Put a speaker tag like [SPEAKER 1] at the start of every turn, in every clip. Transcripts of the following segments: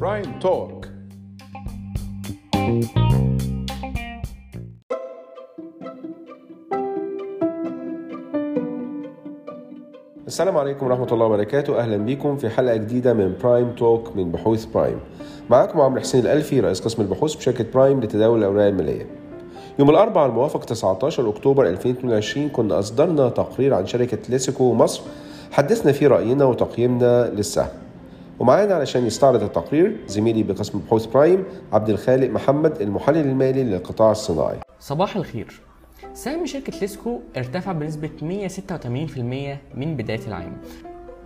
[SPEAKER 1] Prime Talk السلام عليكم ورحمة الله وبركاته. أهلا بكم في حلقة جديدة من Prime Talk من بحوث برايم معاكم عمرو حسين الألفي رئيس قسم البحوث بشركة برايم لتداول الأوراق المالية. يوم الأربعاء الموافق 19 أكتوبر 2022 كنا أصدرنا تقرير عن شركة ليسيكو مصر حدثنا فيه رأينا وتقييمنا للسهم. ومعانا علشان يستعرض التقرير زميلي بقسم بحوث برايم عبد الخالق محمد المحلل المالي للقطاع الصناعي.
[SPEAKER 2] صباح الخير. سهم شركة ليسكو ارتفع بنسبة 186% من بداية العام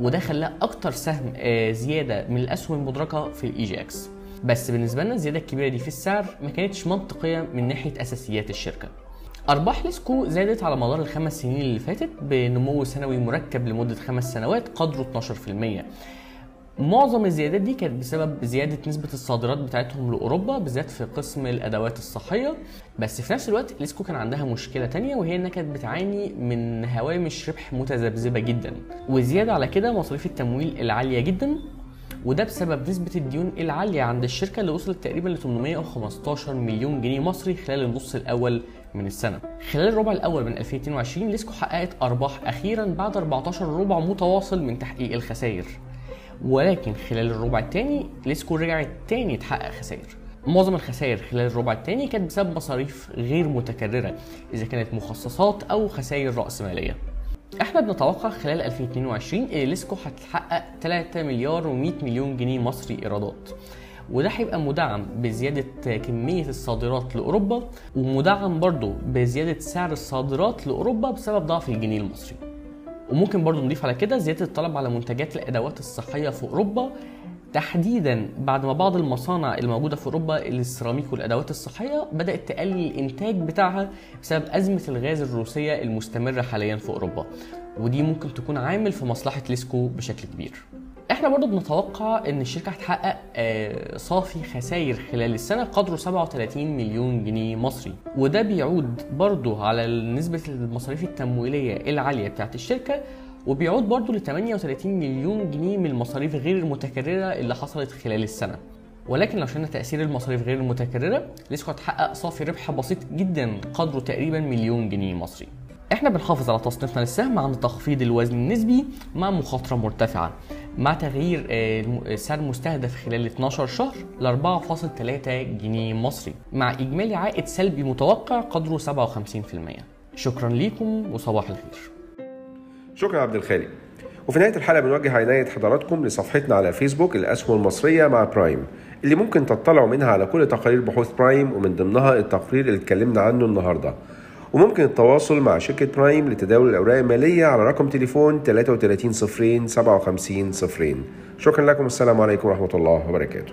[SPEAKER 2] وده خلاه أكتر سهم آه، زيادة من الأسهم المدرجة في EGX بس بالنسبة لنا الزيادة الكبيرة دي في السعر ما كانتش منطقية من ناحية أساسيات الشركة. أرباح ليسكو زادت على مدار الخمس سنين اللي فاتت بنمو سنوي مركب لمدة خمس سنوات قدره 12% معظم الزيادات دي كانت بسبب زيادة نسبة الصادرات بتاعتهم لأوروبا بالذات في قسم الأدوات الصحية. بس في نفس الوقت ليسكو كان عندها مشكلة تانية وهي إنها كانت بتعاني من هوامش ربح متذبذبة جدا. وزيادة على كده مصاريف التمويل العالية جدا وده بسبب نسبة الديون العالية عند الشركة اللي وصلت تقريبا ل 815 مليون جنيه مصري خلال النص الأول من السنة. خلال الربع الأول من 2022 ليسكو حققت أرباح أخيرا بعد 14 ربع متواصل من تحقيق الخسائر. ولكن خلال الربع الثاني ليسكو رجعت تاني تحقق خسائر. معظم الخسائر خلال الربع الثاني كانت بسبب مصاريف غير متكررة إذا كانت مخصصات أو خسائر رأسمالية. إحنا بنتوقع خلال 2022 إن ليسكو هتحقق 3 مليار و100 مليون جنيه مصري إيرادات. وده هيبقى مدعم بزيادة كمية الصادرات لأوروبا ومدعم برضه بزيادة سعر الصادرات لأوروبا بسبب ضعف الجنيه المصري. وممكن برضه نضيف على كده زيادة الطلب على منتجات الأدوات الصحية في أوروبا تحديدا بعد ما بعض المصانع الموجودة في أوروبا للسيراميك والأدوات الصحية بدأت تقلل الإنتاج بتاعها بسبب أزمة الغاز الروسية المستمرة حاليا في أوروبا. ودي ممكن تكون عامل في مصلحة ليسكو بشكل كبير. إحنا برضو بنتوقع إن الشركة هتحقق آه، صافي خسائر خلال السنة قدره 37 مليون جنيه مصري. وده بيعود برضو على نسبة المصاريف التمويلية العالية بتاعت الشركة وبيعود برضو ل 38 مليون جنيه من المصاريف غير المتكررة اللي حصلت خلال السنة. ولكن لو شلنا تأثير المصاريف غير المتكررة ليسكو هتحقق صافي ربح بسيط جدا قدره تقريبا مليون جنيه مصري. إحنا بنحافظ على تصنيفنا للسهم عند تخفيض الوزن النسبي مع مخاطرة مرتفعة. مع تغيير آه، سعر مستهدف خلال 12 شهر ل 4.3 جنيه مصري. مع إجمالي عائد سلبي متوقع قدره 57% شكرا ليكم وصباح الخير.
[SPEAKER 1] شكرا عبد الخالق. وفي نهاية الحلقة بنوجه عناية حضراتكم لصفحتنا على فيسبوك الأسهم المصرية مع برايم اللي ممكن تطلعوا منها على كل تقارير بحوث برايم ومن ضمنها التقرير اللي اتكلمنا عنه النهاردة. وممكن التواصل مع شركة برايم لتداول الأوراق المالية على رقم تليفون 33 صفرين 57 صفرين. شكرا لكم السلام عليكم ورحمة الله وبركاته.